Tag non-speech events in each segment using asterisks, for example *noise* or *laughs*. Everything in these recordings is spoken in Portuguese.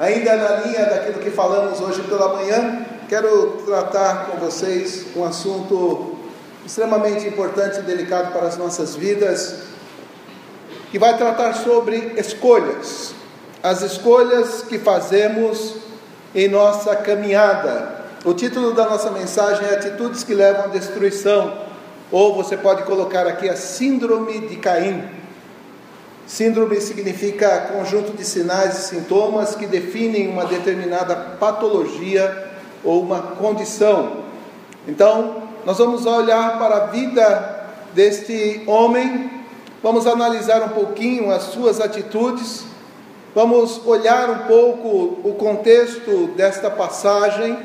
Ainda na linha daquilo que falamos hoje pela manhã, quero tratar com vocês um assunto extremamente importante e delicado para as nossas vidas, que vai tratar sobre escolhas, as escolhas que fazemos em nossa caminhada. O título da nossa mensagem é Atitudes que levam à destruição, ou você pode colocar aqui a Síndrome de Caim. Síndrome significa conjunto de sinais e sintomas que definem uma determinada patologia ou uma condição. Então, nós vamos olhar para a vida deste homem, vamos analisar um pouquinho as suas atitudes, vamos olhar um pouco o contexto desta passagem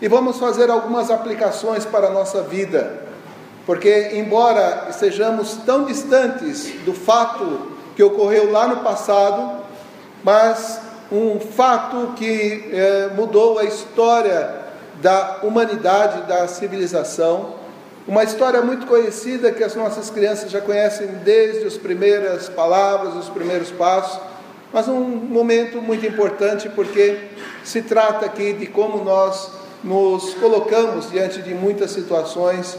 e vamos fazer algumas aplicações para a nossa vida. Porque, embora estejamos tão distantes do fato que ocorreu lá no passado, mas um fato que eh, mudou a história da humanidade, da civilização. Uma história muito conhecida que as nossas crianças já conhecem desde as primeiras palavras, os primeiros passos, mas um momento muito importante porque se trata aqui de como nós nos colocamos diante de muitas situações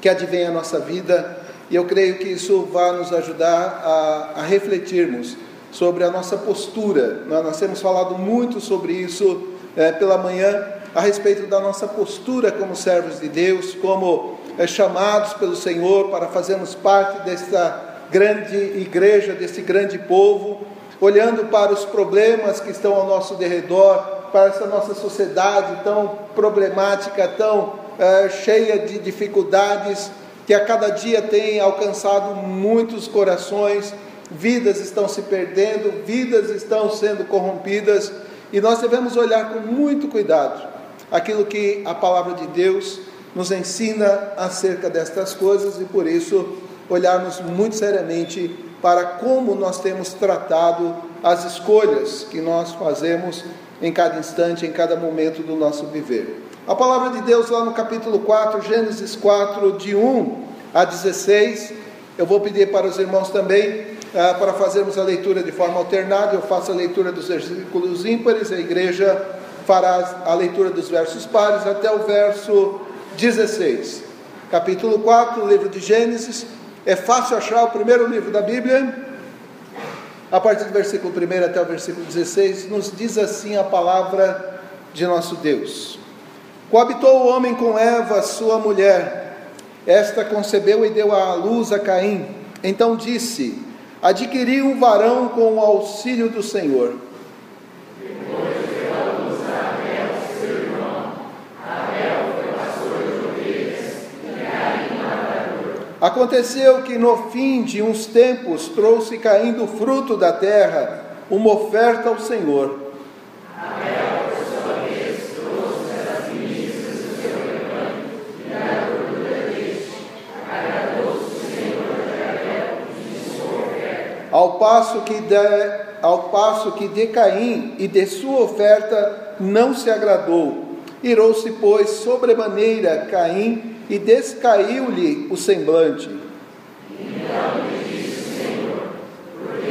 que advêm a nossa vida, e eu creio que isso vai nos ajudar a, a refletirmos sobre a nossa postura. Nós temos falado muito sobre isso é, pela manhã, a respeito da nossa postura como servos de Deus, como é, chamados pelo Senhor para fazermos parte desta grande igreja, desse grande povo, olhando para os problemas que estão ao nosso derredor, para essa nossa sociedade tão problemática, tão é, cheia de dificuldades, que a cada dia tem alcançado muitos corações, vidas estão se perdendo, vidas estão sendo corrompidas, e nós devemos olhar com muito cuidado aquilo que a palavra de Deus nos ensina acerca destas coisas e por isso olharmos muito seriamente para como nós temos tratado as escolhas que nós fazemos em cada instante, em cada momento do nosso viver. A palavra de Deus lá no capítulo 4, Gênesis 4, de 1 a 16, eu vou pedir para os irmãos também ah, para fazermos a leitura de forma alternada, eu faço a leitura dos versículos ímpares, a igreja fará a leitura dos versos pares até o verso 16. Capítulo 4, livro de Gênesis. É fácil achar o primeiro livro da Bíblia. A partir do versículo 1 até o versículo 16, nos diz assim a palavra de nosso Deus. Coabitou o homem com Eva, sua mulher. Esta concebeu e deu à luz a Caim. Então disse: Adquiri um varão com o auxílio do Senhor. Aconteceu que no fim de uns tempos trouxe caindo o fruto da terra uma oferta ao Senhor. Ao passo que de, ao passo que de Caim e de sua oferta não se agradou. Irou-se, pois, sobremaneira Caim e descaiu-lhe o semblante. Então disse Senhor: Por que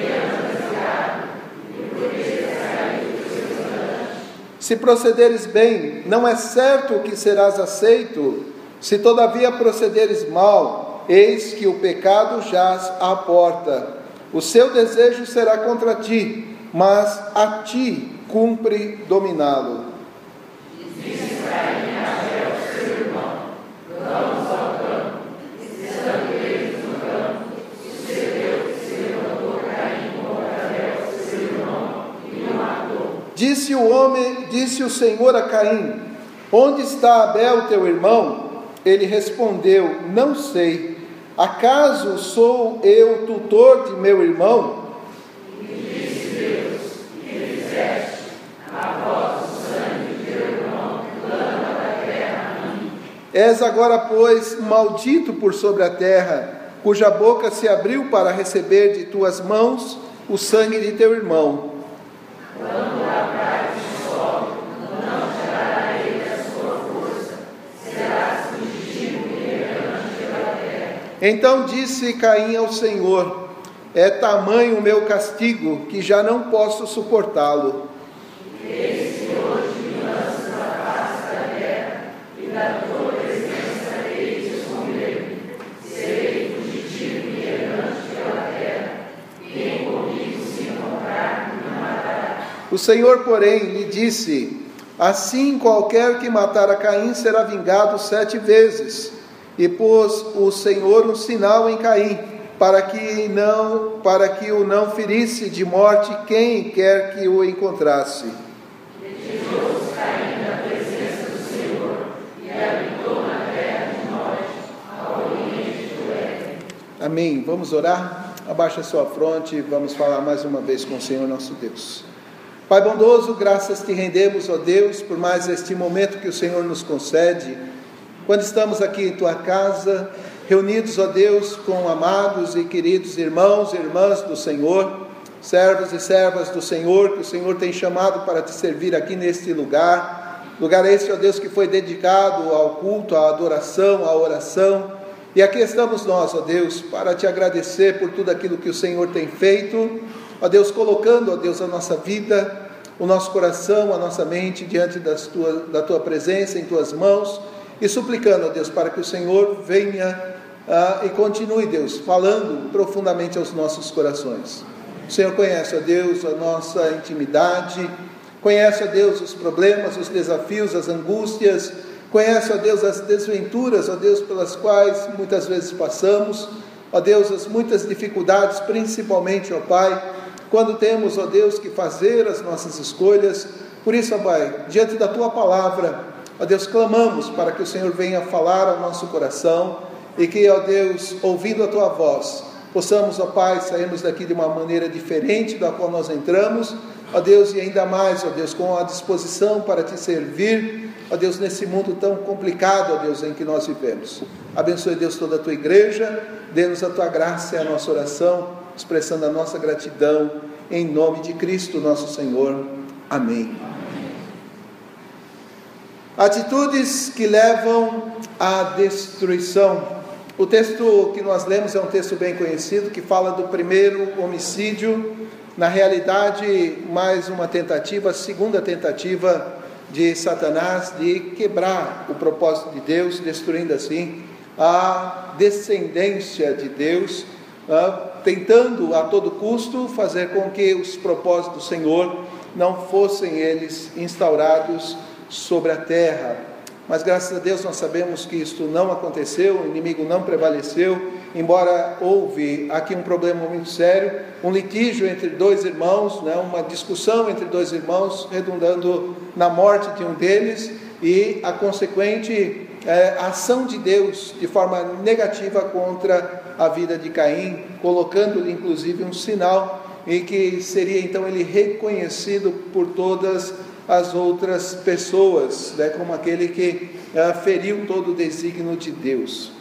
e por que o semblante? Se procederes bem, não é certo que serás aceito. Se todavia procederes mal, eis que o pecado jaz à porta. O seu desejo será contra ti, mas a ti cumpre dominá-lo. Disse o homem, disse o Senhor a Caim: Onde está Abel, teu irmão? Ele respondeu: Não sei. Acaso sou eu tutor de meu irmão? És agora, pois, maldito por sobre a terra, cuja boca se abriu para receber de tuas mãos o sangue de teu irmão. Quando Então disse Caim ao Senhor: É tamanho o meu castigo que já não posso suportá-lo. O Senhor, porém, lhe disse: Assim qualquer que matar a Caim será vingado sete vezes. E pôs o Senhor um sinal em Caim, para que não, para que o não ferisse de morte quem quer que o encontrasse. Amém. Vamos orar? Abaixa sua fronte e vamos falar mais uma vez com o Senhor nosso Deus. Pai bondoso, graças te rendemos, ó Deus, por mais este momento que o Senhor nos concede. Quando estamos aqui em tua casa, reunidos, ó Deus, com amados e queridos irmãos e irmãs do Senhor, servos e servas do Senhor, que o Senhor tem chamado para te servir aqui neste lugar. Lugar esse, ó Deus, que foi dedicado ao culto, à adoração, à oração. E aqui estamos nós, ó Deus, para te agradecer por tudo aquilo que o Senhor tem feito Ó Deus, colocando, ó Deus, a nossa vida, o nosso coração, a nossa mente diante das da tua presença, em tuas mãos, e suplicando, ó Deus, para que o Senhor venha ah, e continue, Deus, falando profundamente aos nossos corações. O Senhor conhece, ó Deus, a nossa intimidade, conhece, ó Deus, os problemas, os desafios, as angústias, conhece, ó Deus, as desventuras, ó Deus, pelas quais muitas vezes passamos, ó Deus, as muitas dificuldades, principalmente, ó Pai, quando temos, ó Deus, que fazer as nossas escolhas. Por isso, ó Pai, diante da tua palavra, ó Deus, clamamos para que o Senhor venha falar ao nosso coração e que, ó Deus, ouvindo a tua voz, possamos, ó Pai, sairmos daqui de uma maneira diferente da qual nós entramos, ó Deus, e ainda mais, ó Deus, com a disposição para te servir, ó Deus, nesse mundo tão complicado, ó Deus, em que nós vivemos. Abençoe, Deus, toda a tua igreja, dê-nos a tua graça e a nossa oração expressando a nossa gratidão em nome de Cristo nosso Senhor. Amém. Atitudes que levam à destruição. O texto que nós lemos é um texto bem conhecido que fala do primeiro homicídio, na realidade, mais uma tentativa, segunda tentativa de Satanás de quebrar o propósito de Deus, destruindo assim a descendência de Deus tentando a todo custo fazer com que os propósitos do Senhor não fossem eles instaurados sobre a terra. Mas graças a Deus nós sabemos que isto não aconteceu, o inimigo não prevaleceu, embora houve aqui um problema muito sério, um litígio entre dois irmãos, né, uma discussão entre dois irmãos, redundando na morte de um deles e a consequente é, ação de Deus de forma negativa contra a vida de Caim, colocando-lhe inclusive um sinal em que seria então ele reconhecido por todas as outras pessoas, né, como aquele que é, feriu todo o desígnio de Deus.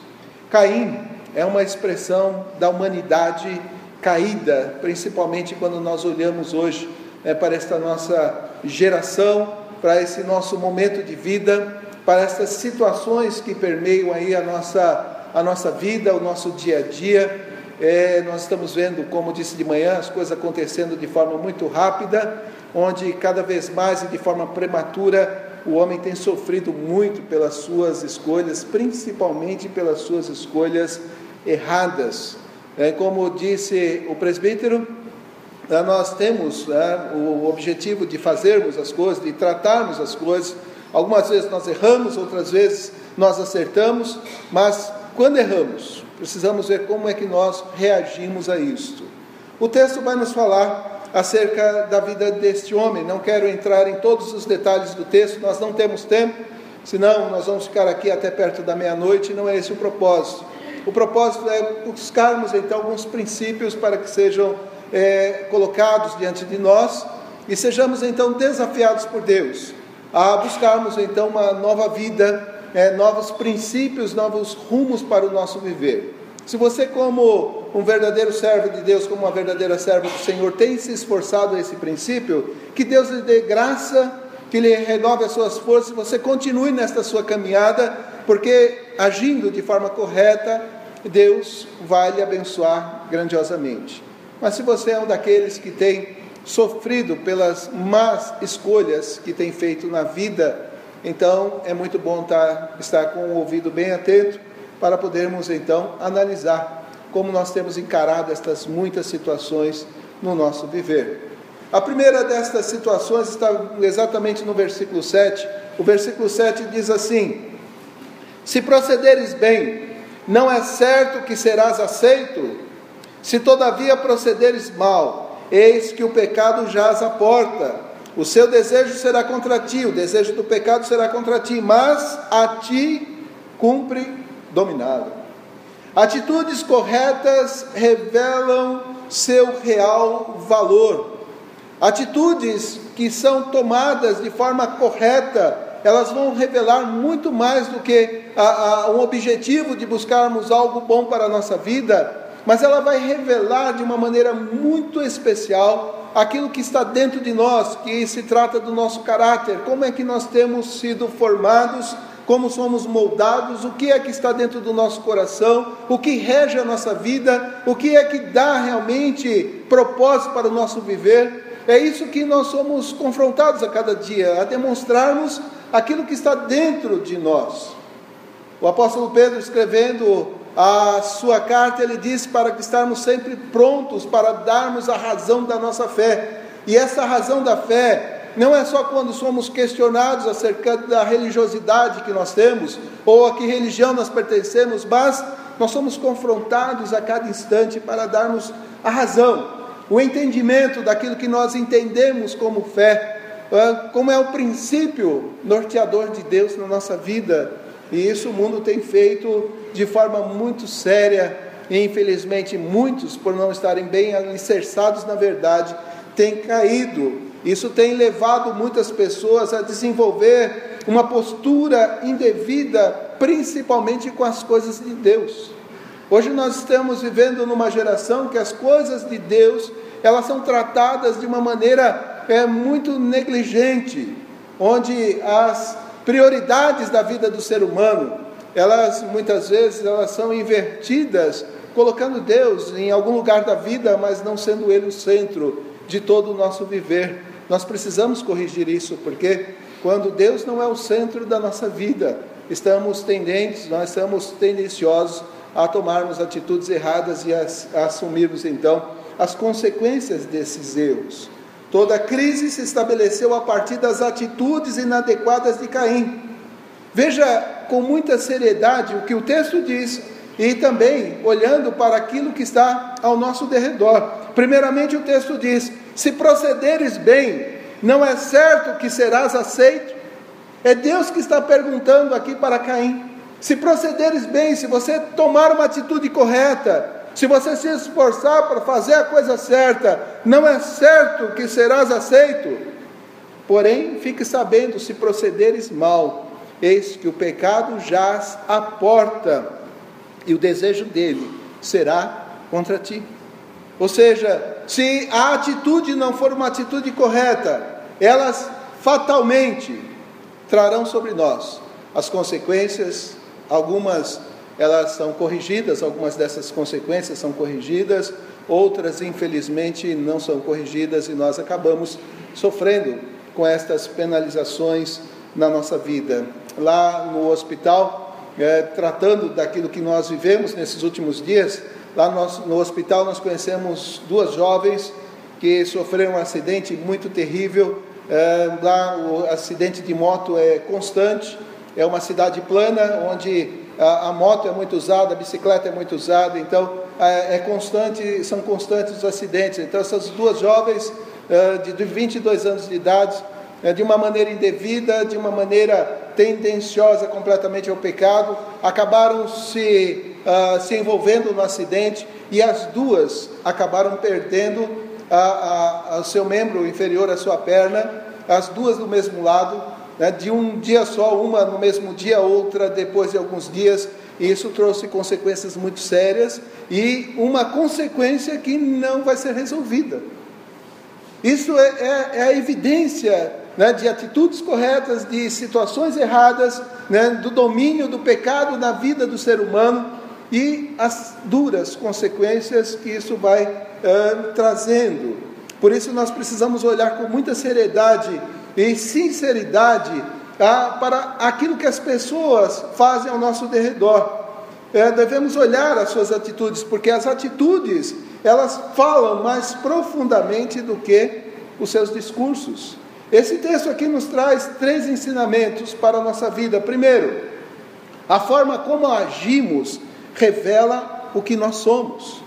Caim é uma expressão da humanidade caída, principalmente quando nós olhamos hoje é, para esta nossa geração, para esse nosso momento de vida para essas situações que permeiam aí a nossa, a nossa vida, o nosso dia a dia. É, nós estamos vendo, como disse de manhã, as coisas acontecendo de forma muito rápida, onde cada vez mais e de forma prematura o homem tem sofrido muito pelas suas escolhas, principalmente pelas suas escolhas erradas. É, como disse o presbítero, né, nós temos né, o objetivo de fazermos as coisas, de tratarmos as coisas Algumas vezes nós erramos, outras vezes nós acertamos, mas quando erramos, precisamos ver como é que nós reagimos a isto. O texto vai nos falar acerca da vida deste homem. Não quero entrar em todos os detalhes do texto, nós não temos tempo, senão nós vamos ficar aqui até perto da meia-noite, não é esse o propósito. O propósito é buscarmos então alguns princípios para que sejam é, colocados diante de nós e sejamos então desafiados por Deus a buscarmos então uma nova vida, é, novos princípios, novos rumos para o nosso viver. Se você, como um verdadeiro servo de Deus, como uma verdadeira serva do Senhor, tem se esforçado a esse princípio, que Deus lhe dê graça, que lhe renove as suas forças, você continue nesta sua caminhada, porque agindo de forma correta, Deus vai lhe abençoar grandiosamente. Mas se você é um daqueles que tem sofrido pelas más escolhas que tem feito na vida, então é muito bom tá, estar com o ouvido bem atento para podermos então analisar como nós temos encarado estas muitas situações no nosso viver. A primeira destas situações está exatamente no versículo 7. O versículo 7 diz assim: Se procederes bem, não é certo que serás aceito? Se todavia procederes mal, eis que o pecado jaz à porta. O seu desejo será contra ti, o desejo do pecado será contra ti, mas a ti cumpre dominá-lo. Atitudes corretas revelam seu real valor. Atitudes que são tomadas de forma correta, elas vão revelar muito mais do que a, a, um objetivo de buscarmos algo bom para a nossa vida, mas ela vai revelar de uma maneira muito especial aquilo que está dentro de nós, que se trata do nosso caráter, como é que nós temos sido formados como somos moldados, o que é que está dentro do nosso coração, o que rege a nossa vida, o que é que dá realmente propósito para o nosso viver. É isso que nós somos confrontados a cada dia, a demonstrarmos aquilo que está dentro de nós. O apóstolo Pedro, escrevendo a sua carta, ele disse para que estarmos sempre prontos para darmos a razão da nossa fé. E essa razão da fé não é só quando somos questionados acerca da religiosidade que nós temos, ou a que religião nós pertencemos, mas nós somos confrontados a cada instante para darmos a razão, o entendimento daquilo que nós entendemos como fé, como é o princípio norteador de Deus na nossa vida. E isso o mundo tem feito de forma muito séria, e infelizmente muitos, por não estarem bem alicerçados na verdade, têm caído isso tem levado muitas pessoas a desenvolver uma postura indevida, principalmente com as coisas de Deus. Hoje nós estamos vivendo numa geração que as coisas de Deus elas são tratadas de uma maneira é, muito negligente, onde as prioridades da vida do ser humano elas muitas vezes elas são invertidas, colocando Deus em algum lugar da vida, mas não sendo Ele o centro de todo o nosso viver. Nós precisamos corrigir isso, porque quando Deus não é o centro da nossa vida, estamos tendentes, nós estamos tendenciosos a tomarmos atitudes erradas e a, a assumirmos então as consequências desses erros. Toda crise se estabeleceu a partir das atitudes inadequadas de Caim. Veja com muita seriedade o que o texto diz e também olhando para aquilo que está ao nosso derredor. Primeiramente, o texto diz: se procederes bem, não é certo que serás aceito? É Deus que está perguntando aqui para Caim. Se procederes bem, se você tomar uma atitude correta, se você se esforçar para fazer a coisa certa, não é certo que serás aceito? Porém, fique sabendo, se procederes mal, eis que o pecado jaz à porta, e o desejo dele será contra ti. Ou seja, se a atitude não for uma atitude correta, elas fatalmente trarão sobre nós as consequências, algumas elas são corrigidas, algumas dessas consequências são corrigidas, outras infelizmente não são corrigidas e nós acabamos sofrendo com estas penalizações na nossa vida. Lá no hospital, é, tratando daquilo que nós vivemos nesses últimos dias, Lá no, no hospital nós conhecemos duas jovens que sofreram um acidente muito terrível. É, lá o acidente de moto é constante, é uma cidade plana onde a, a moto é muito usada, a bicicleta é muito usada, então é, é constante, são constantes os acidentes. Então essas duas jovens é, de, de 22 anos de idade, de uma maneira indevida, de uma maneira tendenciosa completamente ao pecado, acabaram se uh, se envolvendo no acidente e as duas acabaram perdendo o seu membro inferior, a sua perna, as duas do mesmo lado, né, de um dia só, uma no mesmo dia, outra depois de alguns dias. E isso trouxe consequências muito sérias e uma consequência que não vai ser resolvida. Isso é, é, é a evidência né, de atitudes corretas, de situações erradas, né, do domínio do pecado na vida do ser humano e as duras consequências que isso vai uh, trazendo. Por isso nós precisamos olhar com muita seriedade e sinceridade para aquilo que as pessoas fazem ao nosso derredor. É, devemos olhar as suas atitudes, porque as atitudes elas falam mais profundamente do que os seus discursos. Esse texto aqui nos traz três ensinamentos para a nossa vida. Primeiro, a forma como agimos revela o que nós somos.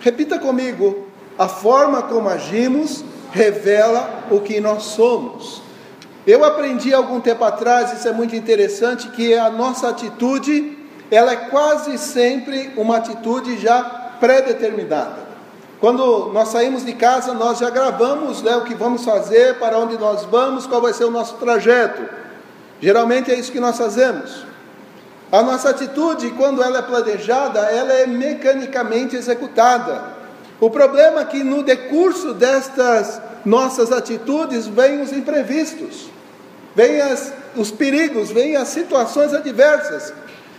Repita comigo: a forma como agimos revela o que nós somos. Eu aprendi algum tempo atrás, isso é muito interessante, que a nossa atitude, ela é quase sempre uma atitude já pré-determinada. Quando nós saímos de casa, nós já gravamos né, o que vamos fazer, para onde nós vamos, qual vai ser o nosso trajeto. Geralmente é isso que nós fazemos. A nossa atitude, quando ela é planejada, ela é mecanicamente executada. O problema é que no decurso destas nossas atitudes vêm os imprevistos vêm as, os perigos, vêm as situações adversas.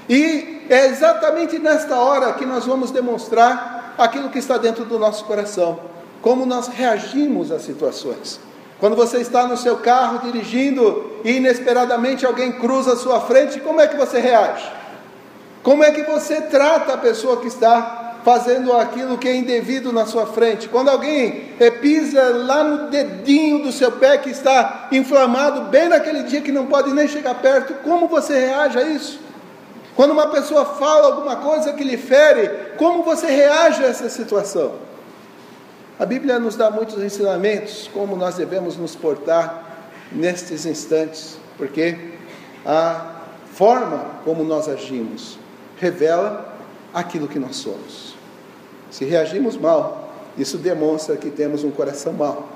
E é exatamente nesta hora que nós vamos demonstrar aquilo que está dentro do nosso coração, como nós reagimos às situações. Quando você está no seu carro dirigindo e inesperadamente alguém cruza a sua frente, como é que você reage? Como é que você trata a pessoa que está fazendo aquilo que é indevido na sua frente. Quando alguém pisa lá no dedinho do seu pé que está inflamado, bem naquele dia que não pode nem chegar perto, como você reage a isso? Quando uma pessoa fala alguma coisa que lhe fere, como você reage a essa situação? A Bíblia nos dá muitos ensinamentos como nós devemos nos portar nestes instantes, porque a forma como nós agimos revela aquilo que nós somos. Se reagimos mal, isso demonstra que temos um coração mau.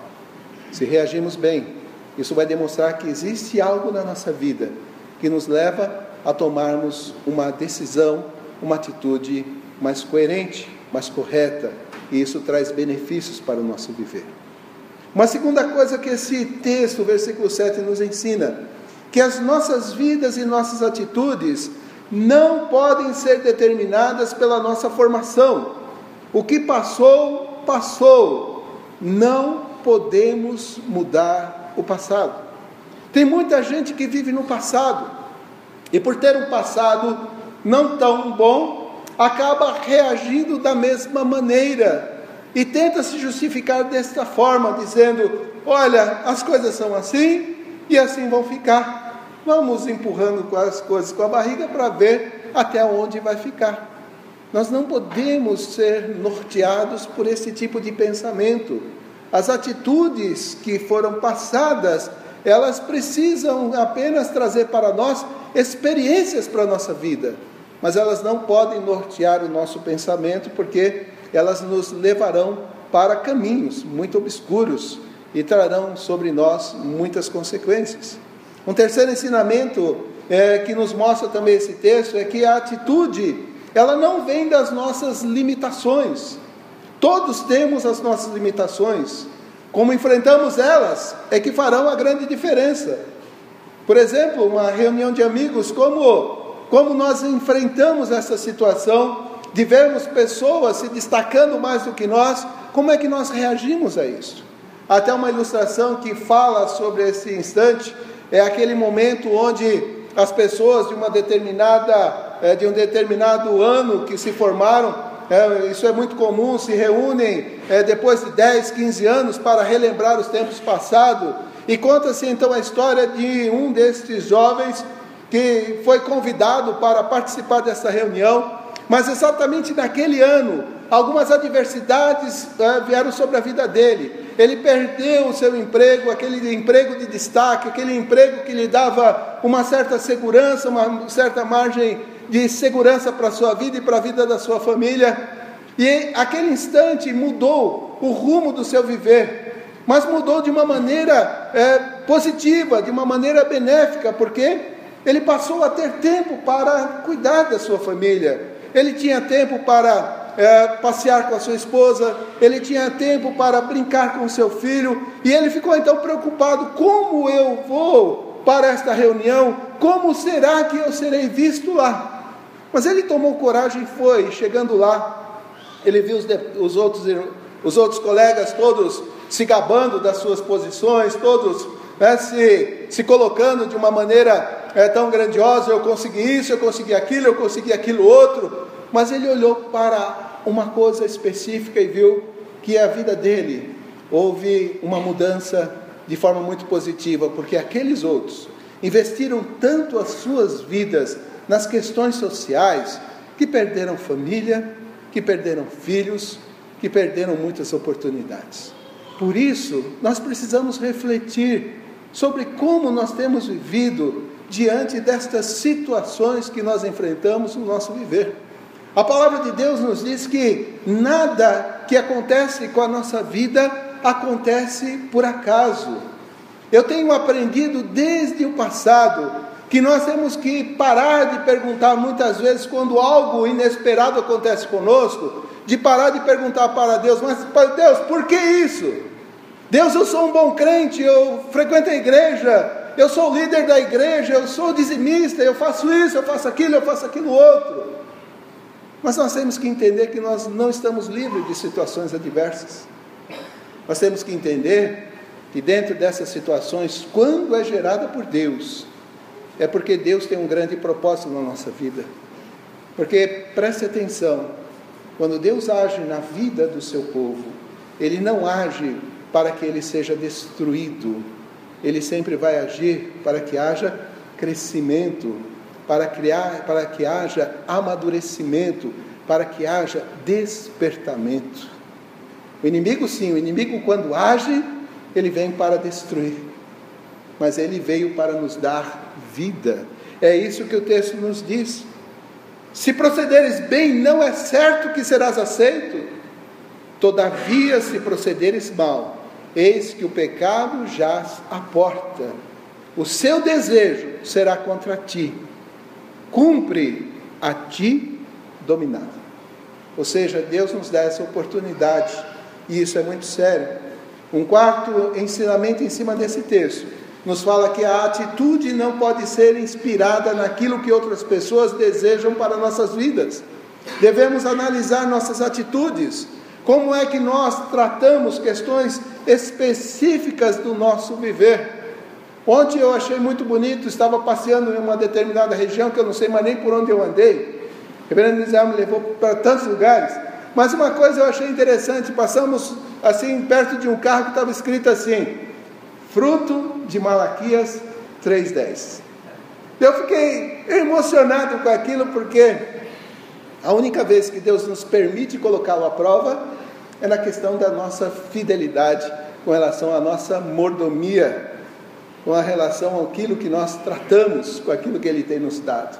Se reagimos bem, isso vai demonstrar que existe algo na nossa vida que nos leva a tomarmos uma decisão, uma atitude mais coerente, mais correta, e isso traz benefícios para o nosso viver. Uma segunda coisa que esse texto, versículo 7, nos ensina, que as nossas vidas e nossas atitudes não podem ser determinadas pela nossa formação, o que passou, passou. Não podemos mudar o passado. Tem muita gente que vive no passado e, por ter um passado não tão bom, acaba reagindo da mesma maneira e tenta se justificar desta forma, dizendo: Olha, as coisas são assim e assim vão ficar. Vamos empurrando as coisas com a barriga para ver até onde vai ficar. Nós não podemos ser norteados por esse tipo de pensamento. As atitudes que foram passadas, elas precisam apenas trazer para nós experiências para a nossa vida, mas elas não podem nortear o nosso pensamento, porque elas nos levarão para caminhos muito obscuros e trarão sobre nós muitas consequências. Um terceiro ensinamento é, que nos mostra também esse texto é que a atitude ela não vem das nossas limitações. Todos temos as nossas limitações. Como enfrentamos elas é que farão a grande diferença. Por exemplo, uma reunião de amigos, como, como nós enfrentamos essa situação de vermos pessoas se destacando mais do que nós, como é que nós reagimos a isso? Até uma ilustração que fala sobre esse instante é aquele momento onde as pessoas de uma determinada é, de um determinado ano que se formaram, é, isso é muito comum, se reúnem é, depois de 10, 15 anos para relembrar os tempos passados. E conta-se então a história de um destes jovens que foi convidado para participar dessa reunião, mas exatamente naquele ano, algumas adversidades é, vieram sobre a vida dele. Ele perdeu o seu emprego, aquele emprego de destaque, aquele emprego que lhe dava uma certa segurança, uma certa margem de segurança para a sua vida e para a vida da sua família. E aquele instante mudou o rumo do seu viver, mas mudou de uma maneira é, positiva, de uma maneira benéfica, porque ele passou a ter tempo para cuidar da sua família, ele tinha tempo para é, passear com a sua esposa, ele tinha tempo para brincar com o seu filho, e ele ficou então preocupado: como eu vou para esta reunião? Como será que eu serei visto lá? Mas ele tomou coragem e foi, chegando lá, ele viu os, os, outros, os outros colegas todos se gabando das suas posições, todos né, se, se colocando de uma maneira é, tão grandiosa: eu consegui isso, eu consegui aquilo, eu consegui aquilo outro. Mas ele olhou para uma coisa específica e viu que a vida dele houve uma mudança de forma muito positiva, porque aqueles outros investiram tanto as suas vidas nas questões sociais que perderam família, que perderam filhos, que perderam muitas oportunidades. Por isso, nós precisamos refletir sobre como nós temos vivido diante destas situações que nós enfrentamos no nosso viver. A palavra de Deus nos diz que nada que acontece com a nossa vida acontece por acaso. Eu tenho aprendido desde o passado que nós temos que parar de perguntar muitas vezes quando algo inesperado acontece conosco, de parar de perguntar para Deus, mas para Deus, por que isso? Deus, eu sou um bom crente, eu frequento a igreja, eu sou líder da igreja, eu sou dizimista, eu faço isso, eu faço aquilo, eu faço aquilo outro. Mas nós temos que entender que nós não estamos livres de situações adversas. Nós temos que entender que dentro dessas situações, quando é gerada por Deus, é porque Deus tem um grande propósito na nossa vida. Porque preste atenção, quando Deus age na vida do seu povo, Ele não age para que ele seja destruído, Ele sempre vai agir para que haja crescimento, para, criar, para que haja amadurecimento, para que haja despertamento. O inimigo, sim, o inimigo, quando age, ele vem para destruir, mas ele veio para nos dar vida. É isso que o texto nos diz. Se procederes bem, não é certo que serás aceito. Todavia, se procederes mal, eis que o pecado jaz à porta. O seu desejo será contra ti. Cumpre a ti dominar. Ou seja, Deus nos dá essa oportunidade, e isso é muito sério. Um quarto ensinamento em cima desse texto nos fala que a atitude não pode ser inspirada naquilo que outras pessoas desejam para nossas vidas. Devemos analisar nossas atitudes, como é que nós tratamos questões específicas do nosso viver. Ontem eu achei muito bonito, estava passeando em uma determinada região que eu não sei mais nem por onde eu andei. Reverendo Israel me levou para tantos lugares. Mas uma coisa eu achei interessante, passamos assim perto de um carro que estava escrito assim: fruto de Malaquias 3:10. Eu fiquei emocionado com aquilo porque a única vez que Deus nos permite colocá-lo à prova é na questão da nossa fidelidade com relação à nossa mordomia, com a relação àquilo que nós tratamos, com aquilo que Ele tem nos dado.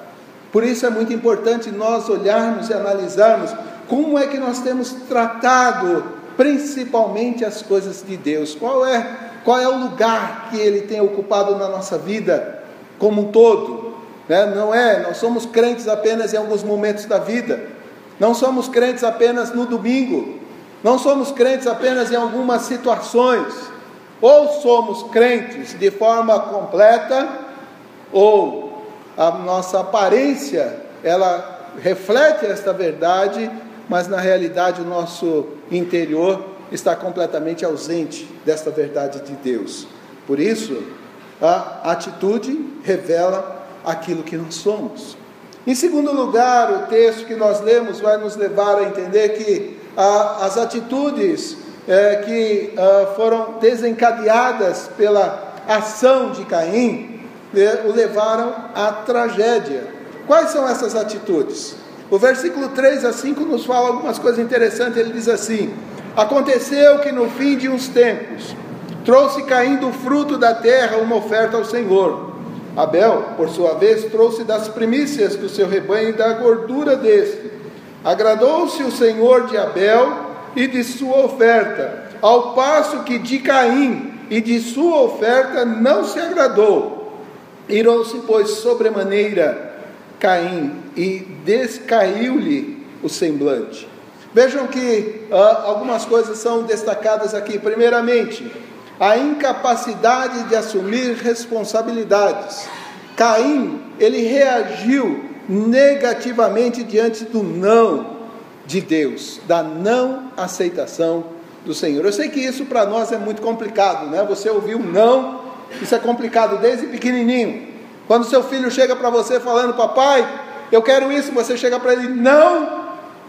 Por isso é muito importante nós olharmos e analisarmos como é que nós temos tratado principalmente as coisas de Deus. Qual é, qual é o lugar que Ele tem ocupado na nossa vida como um todo? Né? Não é, nós somos crentes apenas em alguns momentos da vida. Não somos crentes apenas no domingo. Não somos crentes apenas em algumas situações. Ou somos crentes de forma completa, ou a nossa aparência ela reflete esta verdade mas na realidade o nosso interior está completamente ausente desta verdade de Deus. Por isso, a atitude revela aquilo que nós somos. Em segundo lugar, o texto que nós lemos vai nos levar a entender que as atitudes eh, que ah, foram desencadeadas pela ação de Caim eh, o levaram à tragédia. Quais são essas atitudes? O versículo 3 a 5 nos fala algumas coisas interessantes. Ele diz assim: Aconteceu que no fim de uns tempos trouxe caindo o fruto da terra uma oferta ao Senhor. Abel, por sua vez, trouxe das primícias do seu rebanho e da gordura deste. Agradou-se o Senhor de Abel e de sua oferta, ao passo que de Caim e de sua oferta não se agradou. Irou-se, pois, sobremaneira Caim e descaiu-lhe o semblante. Vejam que ah, algumas coisas são destacadas aqui. Primeiramente, a incapacidade de assumir responsabilidades. Caim, ele reagiu negativamente diante do não de Deus, da não aceitação do Senhor. Eu sei que isso para nós é muito complicado, né? Você ouviu não, isso é complicado desde pequenininho. Quando seu filho chega para você falando, papai, eu quero isso, você chega para ele, não,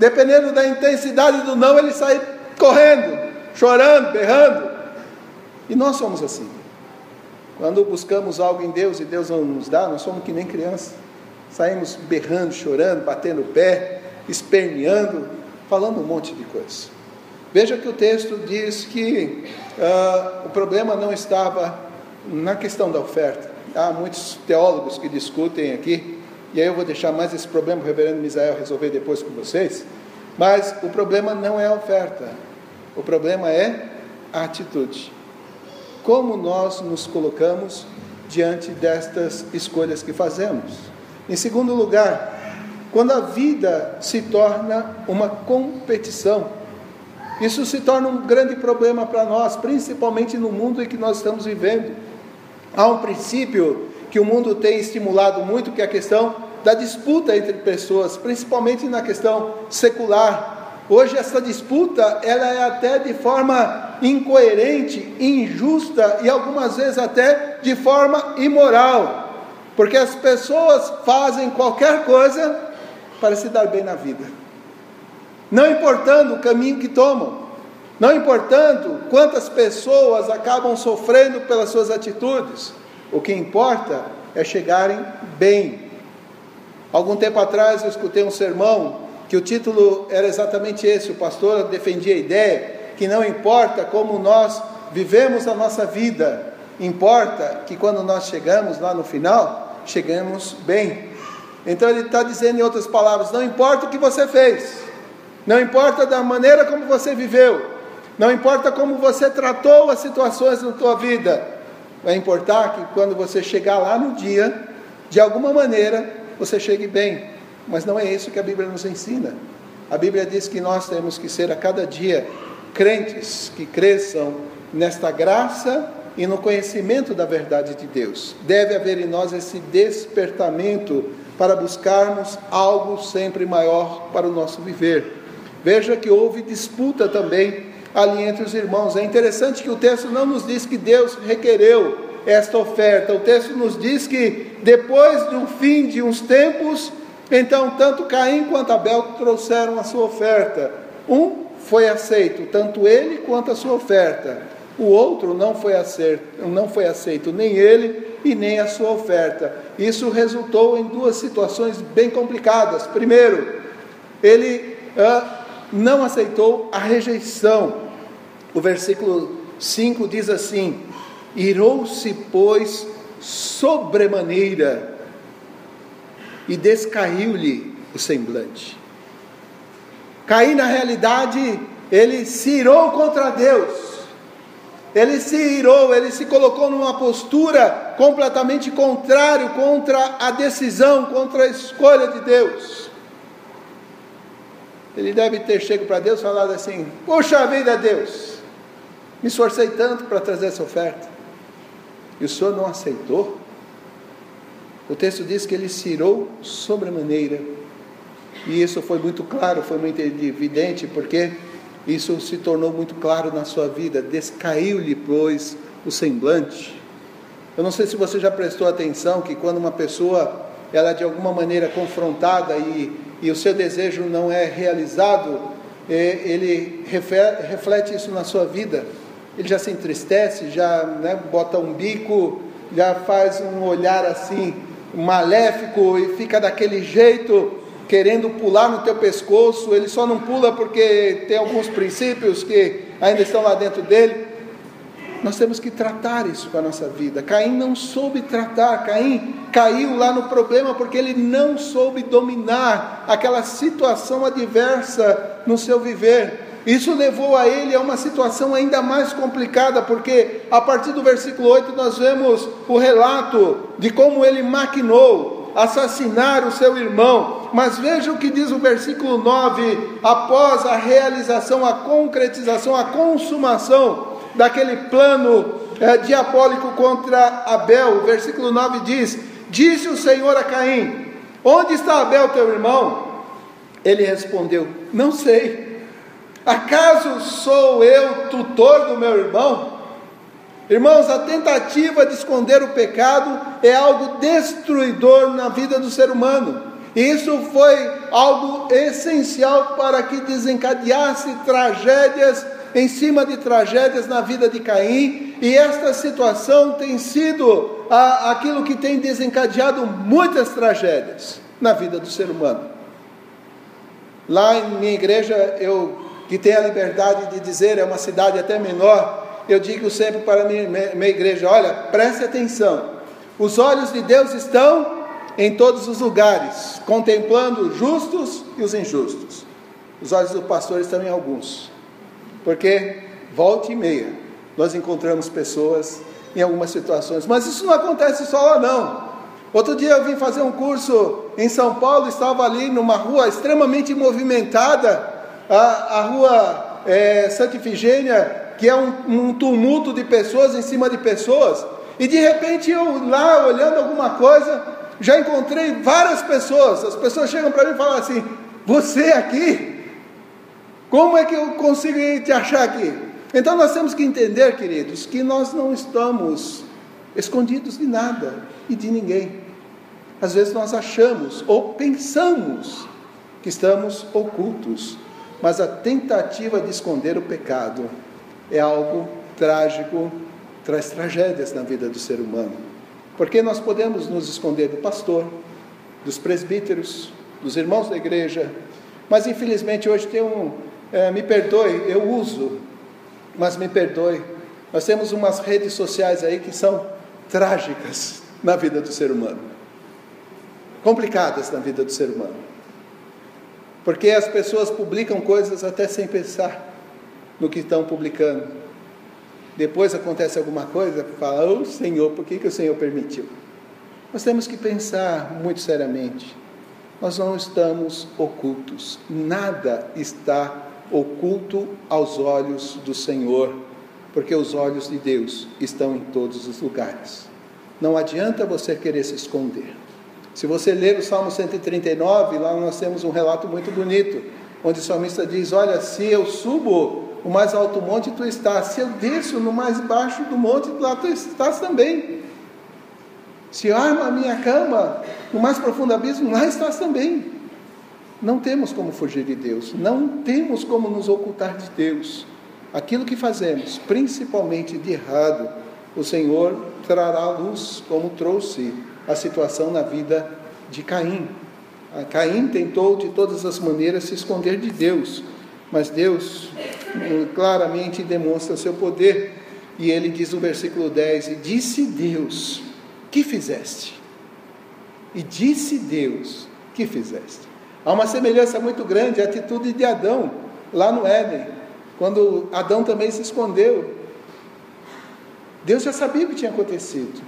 dependendo da intensidade do não, ele sai correndo, chorando, berrando. E nós somos assim. Quando buscamos algo em Deus e Deus não nos dá, nós somos que nem criança. Saímos berrando, chorando, batendo o pé, esperneando, falando um monte de coisas. Veja que o texto diz que uh, o problema não estava na questão da oferta. Há muitos teólogos que discutem aqui, e aí eu vou deixar mais esse problema o reverendo Misael resolver depois com vocês. Mas o problema não é a oferta, o problema é a atitude. Como nós nos colocamos diante destas escolhas que fazemos? Em segundo lugar, quando a vida se torna uma competição, isso se torna um grande problema para nós, principalmente no mundo em que nós estamos vivendo. Há um princípio que o mundo tem estimulado muito, que é a questão da disputa entre pessoas, principalmente na questão secular. Hoje essa disputa, ela é até de forma incoerente, injusta e algumas vezes até de forma imoral, porque as pessoas fazem qualquer coisa para se dar bem na vida não importando o caminho que tomam, não importando quantas pessoas acabam sofrendo pelas suas atitudes, o que importa é chegarem bem. Algum tempo atrás eu escutei um sermão que o título era exatamente esse: o pastor defendia a ideia que não importa como nós vivemos a nossa vida, importa que quando nós chegamos lá no final, chegamos bem. Então ele está dizendo em outras palavras: não importa o que você fez, não importa da maneira como você viveu, não importa como você tratou as situações na tua vida, vai importar que quando você chegar lá no dia, de alguma maneira, você chegue bem. Mas não é isso que a Bíblia nos ensina. A Bíblia diz que nós temos que ser a cada dia crentes que cresçam nesta graça e no conhecimento da verdade de Deus. Deve haver em nós esse despertamento para buscarmos algo sempre maior para o nosso viver. Veja que houve disputa também ali entre os irmãos. É interessante que o texto não nos diz que Deus requereu esta oferta. O texto nos diz que depois do fim de uns tempos, então tanto Caim quanto Abel trouxeram a sua oferta. Um foi aceito, tanto ele quanto a sua oferta. O outro não foi aceito, não foi aceito nem ele e nem a sua oferta. Isso resultou em duas situações bem complicadas. Primeiro, ele ah, não aceitou a rejeição. O versículo 5 diz assim: Irou-se, pois, sobremaneira, e descaiu-lhe o semblante. Caí na realidade, ele se irou contra Deus. Ele se irou, ele se colocou numa postura completamente contrário contra a decisão, contra a escolha de Deus. Ele deve ter chegado para Deus e falado assim: Poxa vida, Deus, me esforcei tanto para trazer essa oferta, e o Senhor não aceitou. O texto diz que ele se irou sobremaneira, e isso foi muito claro, foi muito evidente, porque isso se tornou muito claro na sua vida. Descaiu-lhe, pois, o semblante. Eu não sei se você já prestou atenção que quando uma pessoa ela é de alguma maneira confrontada e e o seu desejo não é realizado, é, ele reflete isso na sua vida. Ele já se entristece, já né, bota um bico, já faz um olhar assim maléfico e fica daquele jeito querendo pular no teu pescoço. Ele só não pula porque tem alguns princípios que ainda estão lá dentro dele. Nós temos que tratar isso com a nossa vida. Caim não soube tratar, Caim caiu lá no problema porque ele não soube dominar aquela situação adversa no seu viver. Isso levou a ele a uma situação ainda mais complicada, porque a partir do versículo 8 nós vemos o relato de como ele maquinou assassinar o seu irmão. Mas veja o que diz o versículo 9: após a realização, a concretização, a consumação daquele plano é, diabólico contra Abel. O versículo 9 diz: Disse o Senhor a Caim: Onde está Abel, teu irmão? Ele respondeu: Não sei. Acaso sou eu tutor do meu irmão? Irmãos, a tentativa de esconder o pecado é algo destruidor na vida do ser humano. E isso foi algo essencial para que desencadeasse tragédias em cima de tragédias na vida de Caim, e esta situação tem sido a, aquilo que tem desencadeado muitas tragédias na vida do ser humano. Lá em minha igreja, eu que tenho a liberdade de dizer, é uma cidade até menor, eu digo sempre para minha, minha igreja: olha, preste atenção, os olhos de Deus estão em todos os lugares, contemplando os justos e os injustos. Os olhos do pastor estão em alguns, porque volta e meia nós encontramos pessoas em algumas situações, mas isso não acontece só lá não. Outro dia eu vim fazer um curso em São Paulo, estava ali numa rua extremamente movimentada, a, a rua é, Santa Ifigênia, que é um, um tumulto de pessoas em cima de pessoas, e de repente eu lá olhando alguma coisa, já encontrei várias pessoas, as pessoas chegam para mim e falam assim: Você aqui? Como é que eu consigo te achar aqui? Então nós temos que entender, queridos, que nós não estamos escondidos de nada e de ninguém. Às vezes nós achamos ou pensamos que estamos ocultos, mas a tentativa de esconder o pecado é algo trágico, traz tragédias na vida do ser humano. Porque nós podemos nos esconder do pastor, dos presbíteros, dos irmãos da igreja, mas infelizmente hoje tem um, é, me perdoe, eu uso, mas me perdoe, nós temos umas redes sociais aí que são trágicas na vida do ser humano, complicadas na vida do ser humano, porque as pessoas publicam coisas até sem pensar no que estão publicando, depois acontece alguma coisa, fala, oh Senhor, por que, que o Senhor permitiu? Nós temos que pensar muito seriamente. Nós não estamos ocultos, nada está oculto aos olhos do Senhor, porque os olhos de Deus estão em todos os lugares. Não adianta você querer se esconder. Se você ler o Salmo 139, lá nós temos um relato muito bonito, onde o salmista diz: Olha, se eu subo o mais alto monte tu estás. Se eu desço no mais baixo do monte, lá tu estás também. Se eu armo a minha cama no mais profundo abismo, lá estás também. Não temos como fugir de Deus, não temos como nos ocultar de Deus. Aquilo que fazemos, principalmente de errado, o Senhor trará luz, como trouxe a situação na vida de Caim. A Caim tentou de todas as maneiras se esconder de Deus, mas Deus hum, claramente demonstra seu poder. E ele diz no versículo 10: E disse Deus: Que fizeste? E disse Deus: Que fizeste? Há uma semelhança muito grande à atitude de Adão, lá no Éden, quando Adão também se escondeu. Deus já sabia o que tinha acontecido.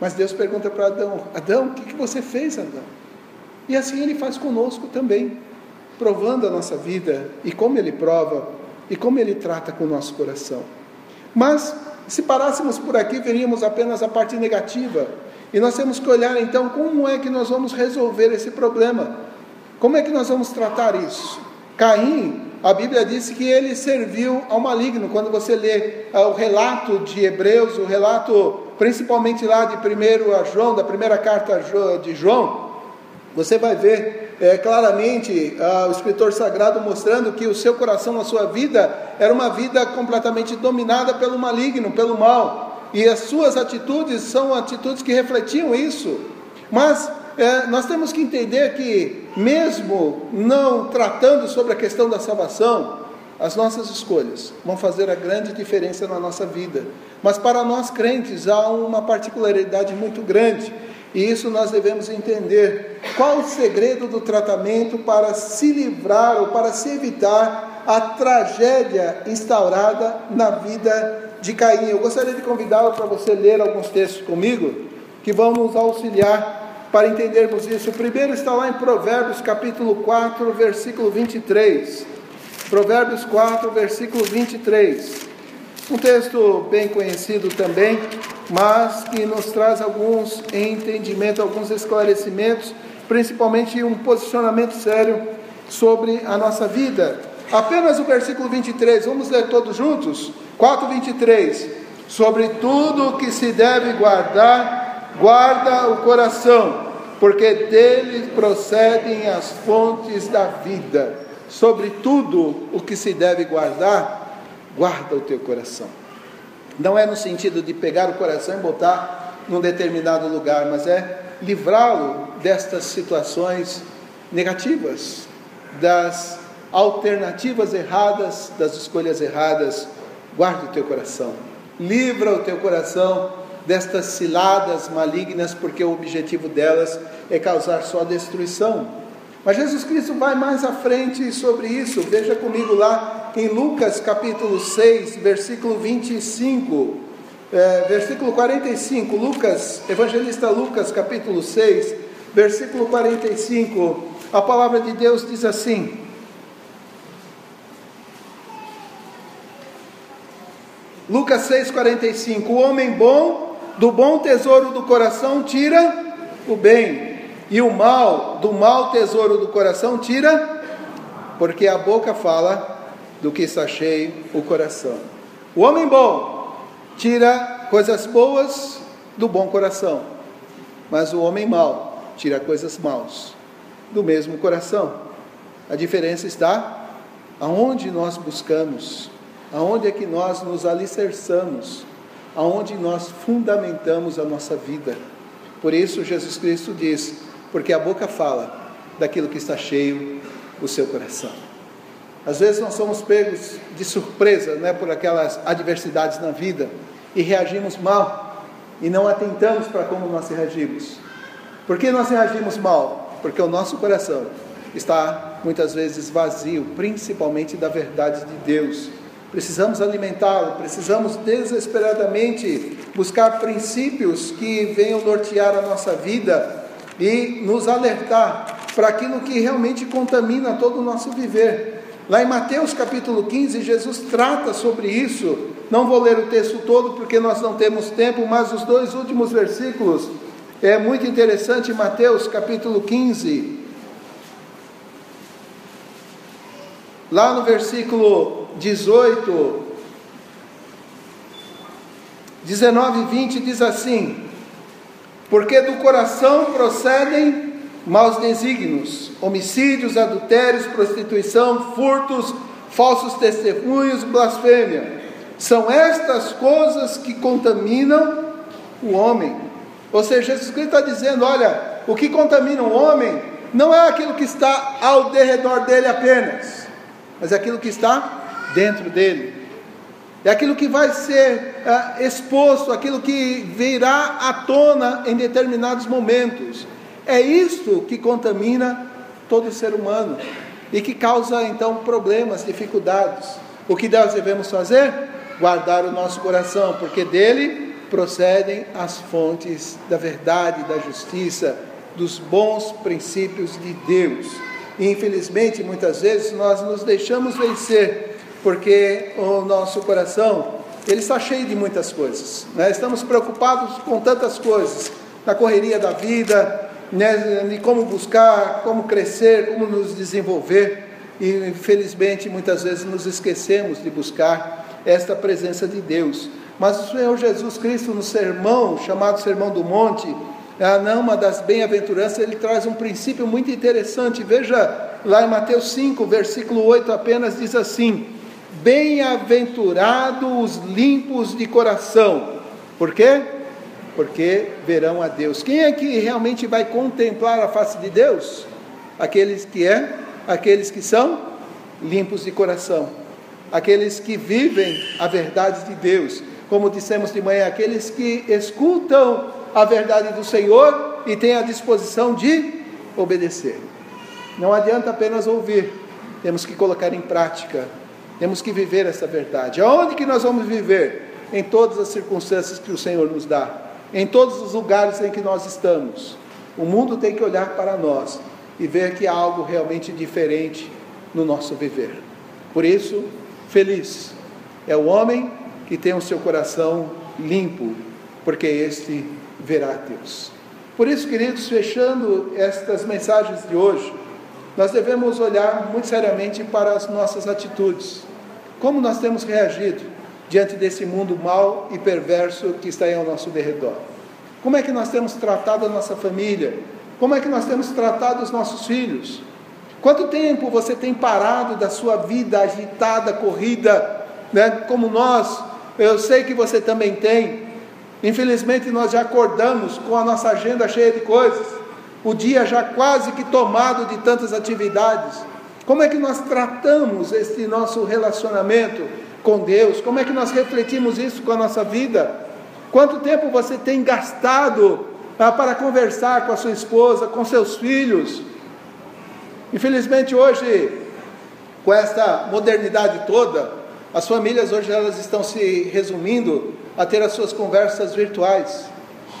Mas Deus pergunta para Adão: Adão, o que, que você fez, Adão? E assim ele faz conosco também provando a nossa vida e como Ele prova e como Ele trata com o nosso coração. Mas, se parássemos por aqui, veríamos apenas a parte negativa. E nós temos que olhar então como é que nós vamos resolver esse problema. Como é que nós vamos tratar isso? Caim, a Bíblia diz que ele serviu ao maligno. Quando você lê uh, o relato de Hebreus, o relato principalmente lá de primeiro a João, da primeira carta de João, você vai ver é, claramente ah, o escritor sagrado mostrando que o seu coração, a sua vida, era uma vida completamente dominada pelo maligno, pelo mal, e as suas atitudes são atitudes que refletiam isso. Mas é, nós temos que entender que, mesmo não tratando sobre a questão da salvação, as nossas escolhas vão fazer a grande diferença na nossa vida. Mas para nós crentes há uma particularidade muito grande e isso nós devemos entender. Qual o segredo do tratamento para se livrar ou para se evitar a tragédia instaurada na vida de Caim? Eu gostaria de convidá-lo para você ler alguns textos comigo, que vão nos auxiliar para entendermos isso. O primeiro está lá em Provérbios capítulo 4, versículo 23. Provérbios 4, versículo 23. Um texto bem conhecido também, mas que nos traz alguns entendimentos, alguns esclarecimentos, principalmente um posicionamento sério sobre a nossa vida. Apenas o versículo 23, vamos ler todos juntos? 4, 23. Sobre tudo que se deve guardar, guarda o coração, porque dele procedem as fontes da vida. Sobre tudo o que se deve guardar, guarda o teu coração. Não é no sentido de pegar o coração e botar num determinado lugar, mas é livrá-lo destas situações negativas, das alternativas erradas, das escolhas erradas. Guarda o teu coração, livra o teu coração destas ciladas malignas, porque o objetivo delas é causar só destruição. Mas Jesus Cristo vai mais à frente sobre isso. Veja comigo lá em Lucas capítulo 6, versículo 25, é, versículo 45. Lucas, evangelista Lucas capítulo 6, versículo 45. A palavra de Deus diz assim: Lucas 6,45: O homem bom, do bom tesouro do coração, tira o bem, e o mal, do mau tesouro do coração, tira, porque a boca fala do que está cheio o coração. O homem bom tira coisas boas do bom coração, mas o homem mau tira coisas maus do mesmo coração. A diferença está aonde nós buscamos aonde é que nós nos alicerçamos, aonde nós fundamentamos a nossa vida. Por isso Jesus Cristo diz: porque a boca fala daquilo que está cheio o seu coração. Às vezes nós somos pegos de surpresa, né, por aquelas adversidades na vida e reagimos mal e não atentamos para como nós reagimos. Por que nós reagimos mal? Porque o nosso coração está muitas vezes vazio, principalmente da verdade de Deus precisamos alimentá-lo, precisamos desesperadamente buscar princípios que venham nortear a nossa vida e nos alertar para aquilo que realmente contamina todo o nosso viver. Lá em Mateus capítulo 15, Jesus trata sobre isso. Não vou ler o texto todo porque nós não temos tempo, mas os dois últimos versículos é muito interessante. Mateus capítulo 15, lá no versículo 18, 19 e 20 diz assim: Porque do coração procedem maus desígnios, homicídios, adultérios, prostituição, furtos, falsos testemunhos, blasfêmia. São estas coisas que contaminam o homem. Ou seja, Jesus Cristo está dizendo: olha, o que contamina o homem não é aquilo que está ao derredor dele apenas, mas é aquilo que está dentro dele. É aquilo que vai ser é, exposto, aquilo que virá à tona em determinados momentos. É isto que contamina todo ser humano e que causa então problemas, dificuldades. O que nós devemos fazer? Guardar o nosso coração, porque dele procedem as fontes da verdade, da justiça, dos bons princípios de Deus. E infelizmente, muitas vezes nós nos deixamos vencer porque o nosso coração ele está cheio de muitas coisas. Né? Estamos preocupados com tantas coisas, na correria da vida, né? de como buscar, como crescer, como nos desenvolver, e infelizmente muitas vezes nos esquecemos de buscar esta presença de Deus. Mas o Senhor Jesus Cristo, no sermão, chamado Sermão do Monte, numa das bem-aventuranças, ele traz um princípio muito interessante. Veja lá em Mateus 5, versículo 8 apenas, diz assim: Bem-aventurados os limpos de coração. Por quê? Porque verão a Deus. Quem é que realmente vai contemplar a face de Deus? Aqueles que é, aqueles que são limpos de coração. Aqueles que vivem a verdade de Deus. Como dissemos de manhã, aqueles que escutam a verdade do Senhor e têm a disposição de obedecer. Não adianta apenas ouvir, temos que colocar em prática temos que viver essa verdade. Aonde que nós vamos viver? Em todas as circunstâncias que o Senhor nos dá, em todos os lugares em que nós estamos. O mundo tem que olhar para nós e ver que há algo realmente diferente no nosso viver. Por isso, feliz é o homem que tem o seu coração limpo, porque este verá Deus. Por isso, queridos, fechando estas mensagens de hoje, nós devemos olhar muito seriamente para as nossas atitudes. Como nós temos reagido diante desse mundo mau e perverso que está aí ao nosso derredor? Como é que nós temos tratado a nossa família? Como é que nós temos tratado os nossos filhos? Quanto tempo você tem parado da sua vida agitada, corrida, né, como nós? Eu sei que você também tem. Infelizmente, nós já acordamos com a nossa agenda cheia de coisas, o dia já quase que tomado de tantas atividades. Como é que nós tratamos esse nosso relacionamento com Deus? Como é que nós refletimos isso com a nossa vida? Quanto tempo você tem gastado ah, para conversar com a sua esposa, com seus filhos? Infelizmente, hoje, com essa modernidade toda, as famílias hoje elas estão se resumindo a ter as suas conversas virtuais.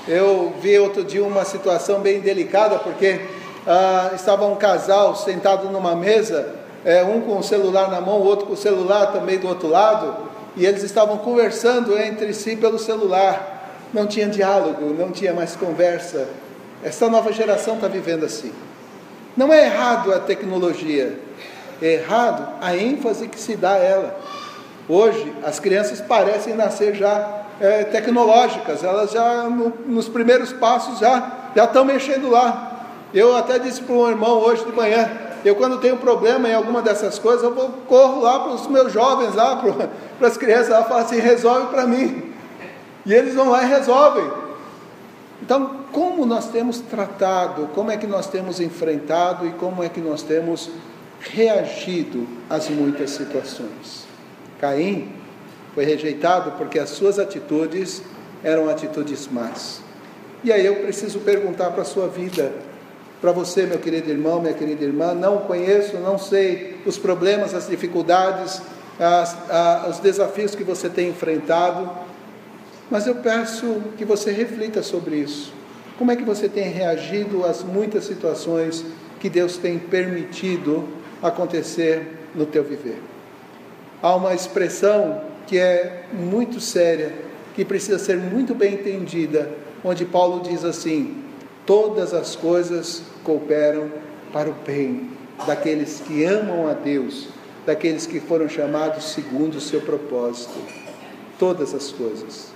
Eu vi outro dia uma situação bem delicada, porque ah, estava um casal sentado numa mesa, é, um com o celular na mão, o outro com o celular também do outro lado, e eles estavam conversando entre si pelo celular. Não tinha diálogo, não tinha mais conversa. Essa nova geração está vivendo assim. Não é errado a tecnologia, é errado a ênfase que se dá a ela. Hoje, as crianças parecem nascer já é, tecnológicas, elas já no, nos primeiros passos já, já estão mexendo lá. Eu até disse para um irmão hoje de manhã, eu quando tenho problema em alguma dessas coisas, eu vou, corro lá para os meus jovens lá, para *laughs* as crianças lá, falo assim, resolve para mim. E eles vão lá e resolvem. Então, como nós temos tratado, como é que nós temos enfrentado e como é que nós temos reagido às muitas situações? Caim foi rejeitado porque as suas atitudes eram atitudes más. E aí eu preciso perguntar para a sua vida, para você, meu querido irmão, minha querida irmã, não conheço, não sei os problemas, as dificuldades, as, a, os desafios que você tem enfrentado, mas eu peço que você reflita sobre isso. Como é que você tem reagido às muitas situações que Deus tem permitido acontecer no teu viver? Há uma expressão que é muito séria, que precisa ser muito bem entendida, onde Paulo diz assim: todas as coisas cooperam para o bem daqueles que amam a Deus, daqueles que foram chamados segundo o seu propósito. Todas as coisas.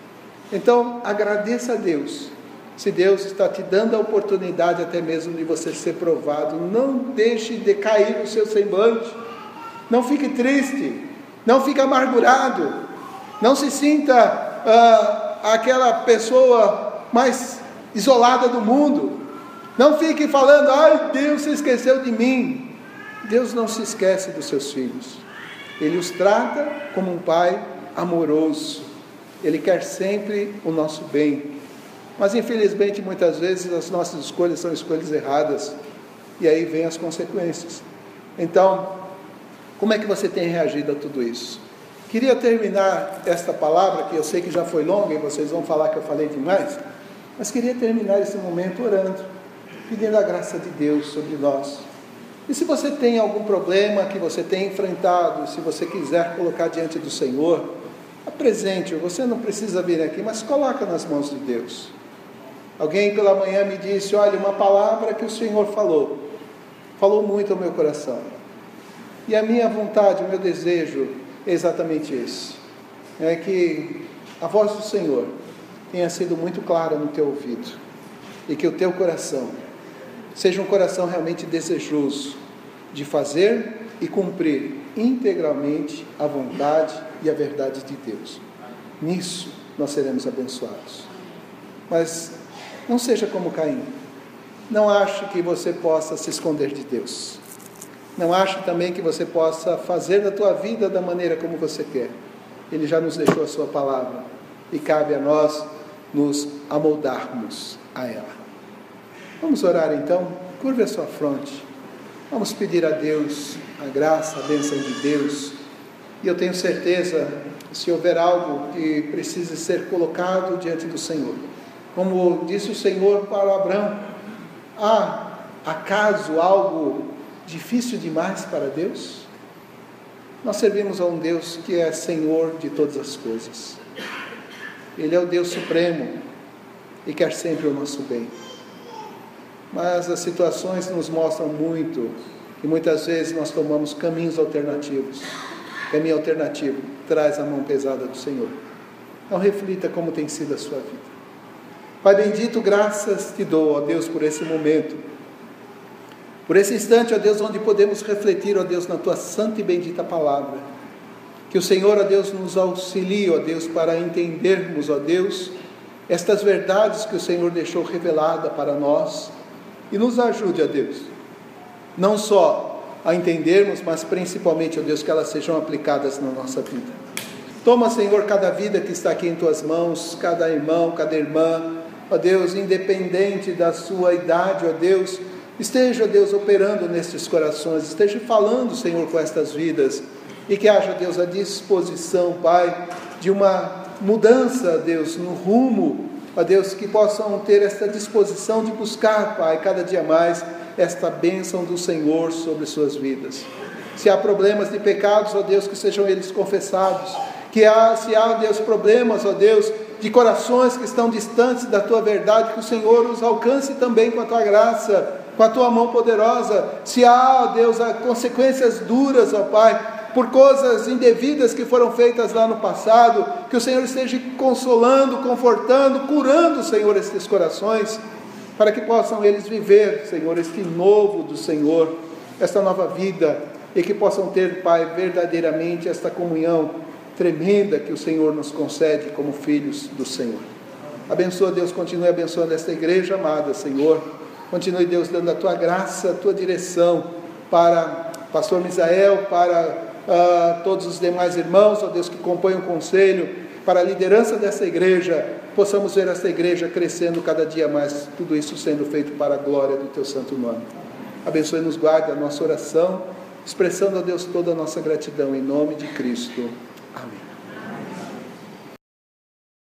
Então, agradeça a Deus. Se Deus está te dando a oportunidade até mesmo de você ser provado, não deixe decair o seu semblante. Não fique triste. Não fique amargurado. Não se sinta ah, aquela pessoa mais isolada do mundo. Não fique falando, ai Deus se esqueceu de mim. Deus não se esquece dos seus filhos. Ele os trata como um pai amoroso. Ele quer sempre o nosso bem. Mas infelizmente muitas vezes as nossas escolhas são escolhas erradas. E aí vem as consequências. Então, como é que você tem reagido a tudo isso? Queria terminar esta palavra, que eu sei que já foi longa e vocês vão falar que eu falei demais, mas queria terminar esse momento orando, pedindo a graça de Deus sobre nós. E se você tem algum problema que você tem enfrentado, se você quiser colocar diante do Senhor, apresente, você não precisa vir aqui, mas coloca nas mãos de Deus. Alguém pela manhã me disse: Olha, uma palavra que o Senhor falou, falou muito ao meu coração. E a minha vontade, o meu desejo é exatamente esse: é que a voz do Senhor tenha sido muito clara no teu ouvido e que o teu coração seja um coração realmente desejoso de fazer e cumprir integralmente a vontade e a verdade de Deus. Nisso nós seremos abençoados. Mas não seja como Caim. Não ache que você possa se esconder de Deus. Não ache também que você possa fazer da tua vida da maneira como você quer. Ele já nos deixou a sua palavra e cabe a nós nos amoldarmos a ela. Vamos orar então? Curve a sua fronte. Vamos pedir a Deus a graça, a bênção de Deus. E eu tenho certeza, se houver algo que precise ser colocado diante do Senhor, como disse o Senhor para Abraão, há acaso algo difícil demais para Deus? Nós servimos a um Deus que é Senhor de todas as coisas. Ele é o Deus supremo e quer sempre o nosso bem. Mas as situações nos mostram muito E muitas vezes nós tomamos caminhos alternativos. Caminho alternativo traz a mão pesada do Senhor. Então reflita como tem sido a sua vida. Pai bendito, graças te dou, ó Deus, por esse momento. Por esse instante, ó Deus, onde podemos refletir, ó Deus, na tua santa e bendita palavra. Que o Senhor, ó Deus, nos auxilie, ó Deus, para entendermos, ó Deus, estas verdades que o Senhor deixou revelada para nós e nos ajude, ó Deus, não só a entendermos, mas principalmente, ó Deus, que elas sejam aplicadas na nossa vida. Toma, Senhor, cada vida que está aqui em tuas mãos, cada irmão, cada irmã, ó Deus, independente da sua idade, ó Deus, esteja, Deus, operando nestes corações, esteja falando, Senhor, com estas vidas, e que haja, Deus, a disposição, Pai, de uma mudança, Deus, no rumo, ó Deus, que possam ter esta disposição de buscar, Pai, cada dia mais esta bênção do Senhor sobre suas vidas. Se há problemas de pecados, ó Deus, que sejam eles confessados. Que há, se há, Deus, problemas, ó Deus, de corações que estão distantes da tua verdade, que o Senhor os alcance também com a tua graça, com a tua mão poderosa. Se há, ó Deus, consequências duras, ó Pai, por coisas indevidas que foram feitas lá no passado, que o Senhor esteja consolando, confortando, curando, Senhor, estes corações, para que possam eles viver, Senhor, este novo do Senhor, esta nova vida, e que possam ter, Pai, verdadeiramente esta comunhão tremenda que o Senhor nos concede como filhos do Senhor. Abençoa, Deus, continue abençoando esta igreja amada, Senhor. Continue, Deus, dando a tua graça, a tua direção para pastor Misael, para uh, todos os demais irmãos, ó Deus, que compõem o conselho, para a liderança dessa igreja, possamos ver essa igreja crescendo cada dia mais, tudo isso sendo feito para a glória do Teu santo nome. Abençoe e nos guarde a nossa oração, expressando a Deus toda a nossa gratidão, em nome de Cristo.